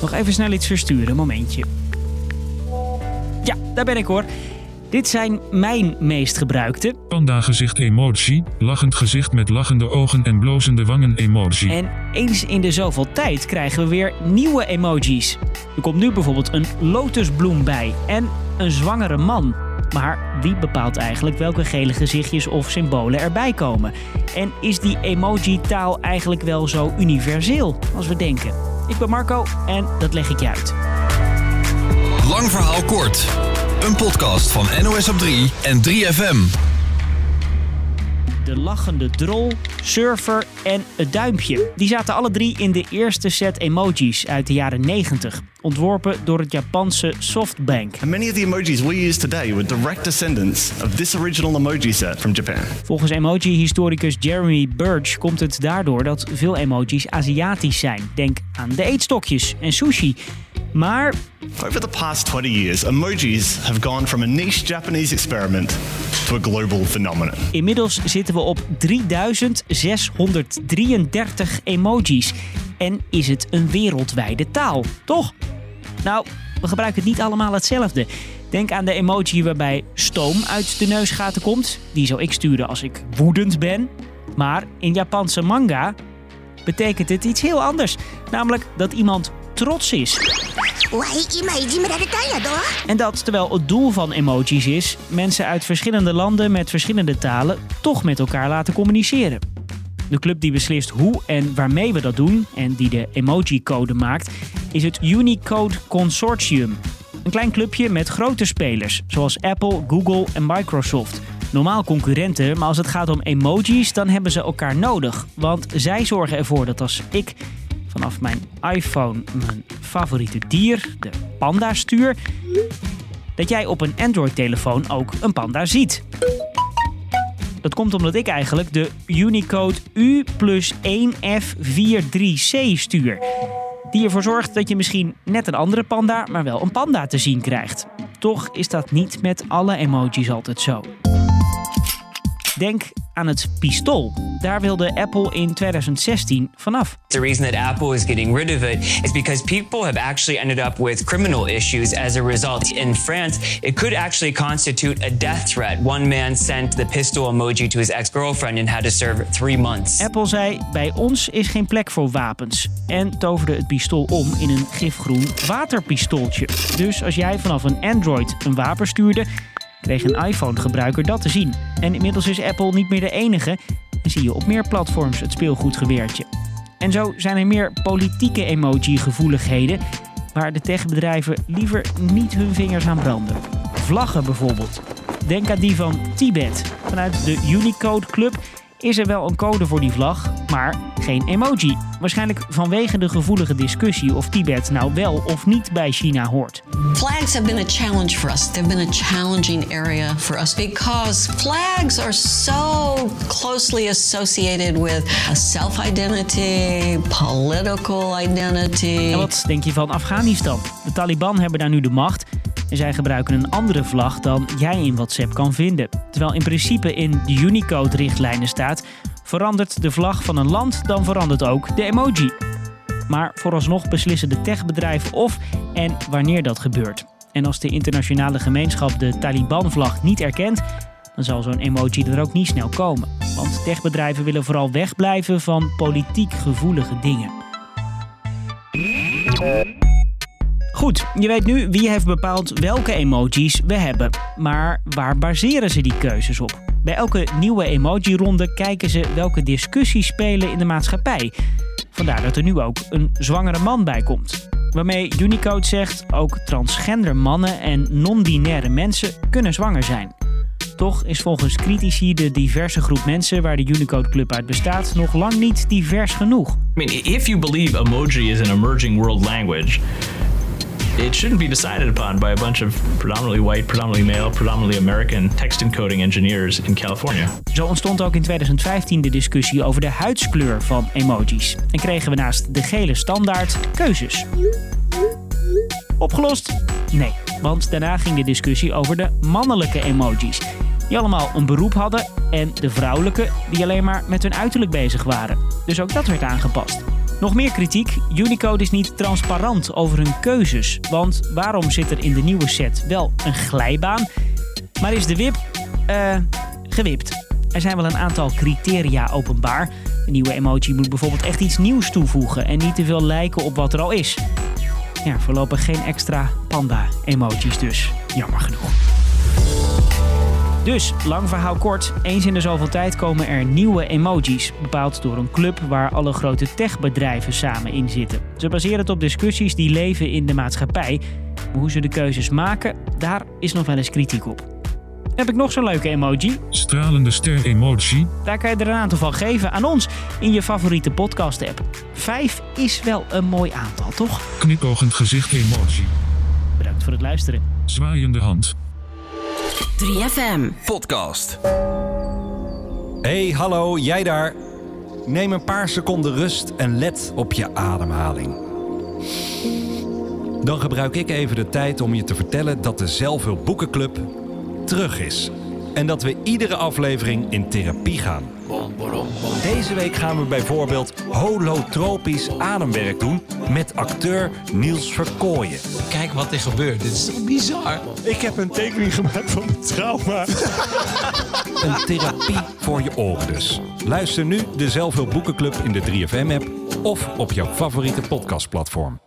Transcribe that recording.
Nog even snel iets versturen, momentje. Ja, daar ben ik hoor. Dit zijn mijn meest gebruikte. Panda gezicht emoji, lachend gezicht met lachende ogen en blozende wangen emoji. En eens in de zoveel tijd krijgen we weer nieuwe emojis. Er komt nu bijvoorbeeld een lotusbloem bij en een zwangere man. Maar wie bepaalt eigenlijk welke gele gezichtjes of symbolen erbij komen? En is die emoji-taal eigenlijk wel zo universeel als we denken? Ik ben Marco en dat leg ik je uit. Lang verhaal kort. Een podcast van NOS op 3 en 3FM. De lachende drol, surfer en het duimpje. Die zaten alle drie in de eerste set emojis uit de jaren 90. Ontworpen door het Japanse Softbank. And many of the emojis we use today were direct descendants of this original emoji set from Japan. Volgens emoji-historicus Jeremy Birch komt het daardoor dat veel emojis Aziatisch zijn. Denk aan de eetstokjes en sushi. Maar Over the past 20 years, emojis have gone from a niche Japanese experiment to a global phenomenon. inmiddels zitten we op 3633 emojis. En is het een wereldwijde taal, toch? Nou, we gebruiken het niet allemaal hetzelfde. Denk aan de emoji waarbij stoom uit de neusgaten komt. Die zou ik sturen als ik woedend ben. Maar in Japanse manga betekent het iets heel anders. Namelijk dat iemand trots is. En dat terwijl het doel van emojis is mensen uit verschillende landen met verschillende talen toch met elkaar laten communiceren. De club die beslist hoe en waarmee we dat doen en die de emoji-code maakt, is het Unicode Consortium. Een klein clubje met grote spelers, zoals Apple, Google en Microsoft. Normaal concurrenten, maar als het gaat om emojis, dan hebben ze elkaar nodig. Want zij zorgen ervoor dat als ik vanaf mijn iPhone mijn favoriete dier, de panda, stuur, dat jij op een Android-telefoon ook een panda ziet. Dat komt omdat ik eigenlijk de Unicode U plus 1F43C stuur. Die ervoor zorgt dat je misschien net een andere panda, maar wel een panda te zien krijgt. Toch is dat niet met alle emojis altijd zo. Denk aan het pistool. Daar wilde Apple in 2016 vanaf. The reason that Apple is getting rid of it is because people have actually ended up with criminal issues as a result. In France, it could actually constitute a death threat. One man sent the pistol emoji to his ex girlfriend and had to serve three months. Apple zei: Bij ons is geen plek voor wapens. En toverde het pistool om in een gifgroen waterpistooltje. Dus als jij vanaf een Android een wapen stuurde, kreeg een iPhone-gebruiker dat te zien. En inmiddels is Apple niet meer de enige en zie je op meer platforms het speelgoedgeweertje. En zo zijn er meer politieke emoji-gevoeligheden waar de techbedrijven liever niet hun vingers aan branden. Vlaggen bijvoorbeeld. Denk aan die van Tibet. Vanuit de Unicode Club is er wel een code voor die vlag, maar geen emoji. Waarschijnlijk vanwege de gevoelige discussie of Tibet nou wel of niet bij China hoort. Flags have been a challenge for us. They've been a challenging area for us because flags are so closely associated with self identity, political identity. En wat denk je van Afghanistan? De Taliban hebben daar nu de macht en zij gebruiken een andere vlag dan jij in WhatsApp kan vinden. Terwijl in principe in de Unicode-richtlijnen staat: verandert de vlag van een land, dan verandert ook de emoji. Maar vooralsnog beslissen de techbedrijven of en wanneer dat gebeurt. En als de internationale gemeenschap de Taliban-vlag niet erkent, dan zal zo'n emoji er ook niet snel komen. Want techbedrijven willen vooral wegblijven van politiek gevoelige dingen. Goed, je weet nu wie heeft bepaald welke emojis we hebben. Maar waar baseren ze die keuzes op? Bij elke nieuwe emoji-ronde kijken ze welke discussies spelen in de maatschappij. Vandaar dat er nu ook een zwangere man bij komt. Waarmee Unicode zegt ook transgender mannen en non-binaire mensen kunnen zwanger zijn. Toch is volgens critici de diverse groep mensen waar de Unicode Club uit bestaat nog lang niet divers genoeg. I mean, if you believe emoji is an emerging world language, it shouldn't be decided upon by a bunch of predominantly white, predominantly male, predominantly American text encoding engineers in California. Zo ontstond ook in 2015 de discussie over de huidskleur van emojis. En kregen we naast de gele standaard keuzes. Opgelost? Nee, want daarna ging de discussie over de mannelijke emojis. Die allemaal een beroep hadden en de vrouwelijke die alleen maar met hun uiterlijk bezig waren. Dus ook dat werd aangepast. Nog meer kritiek. Unicode is niet transparant over hun keuzes. Want waarom zit er in de nieuwe set wel een glijbaan, maar is de WIP eh gewipt? Er zijn wel een aantal criteria openbaar. Een nieuwe emoji moet bijvoorbeeld echt iets nieuws toevoegen en niet te veel lijken op wat er al is. Ja, voorlopig geen extra panda-emojis dus. Jammer genoeg. Dus, lang verhaal kort, eens in de zoveel tijd komen er nieuwe emojis, bepaald door een club waar alle grote techbedrijven samen in zitten. Ze baseren het op discussies die leven in de maatschappij. Maar hoe ze de keuzes maken, daar is nog wel eens kritiek op. Heb ik nog zo'n leuke emoji? Stralende ster emoji. Daar kan je er een aantal van geven aan ons in je favoriete podcast-app. Vijf is wel een mooi aantal, toch? Knipoogend gezicht emoji. Bedankt voor het luisteren. Zwaaiende hand. 3FM Podcast. Hey, hallo, jij daar. Neem een paar seconden rust en let op je ademhaling. Dan gebruik ik even de tijd om je te vertellen dat de Zelfhulp Boekenclub terug is. En dat we iedere aflevering in therapie gaan. Deze week gaan we bijvoorbeeld holotropisch ademwerk doen met acteur Niels Verkooyen. Kijk wat er gebeurt. Dit is toch bizar? Ik heb een tekening gemaakt van mijn trauma. Een therapie voor je oren dus. Luister nu de Zelfhulp Boekenclub in de 3FM-app of op jouw favoriete podcastplatform.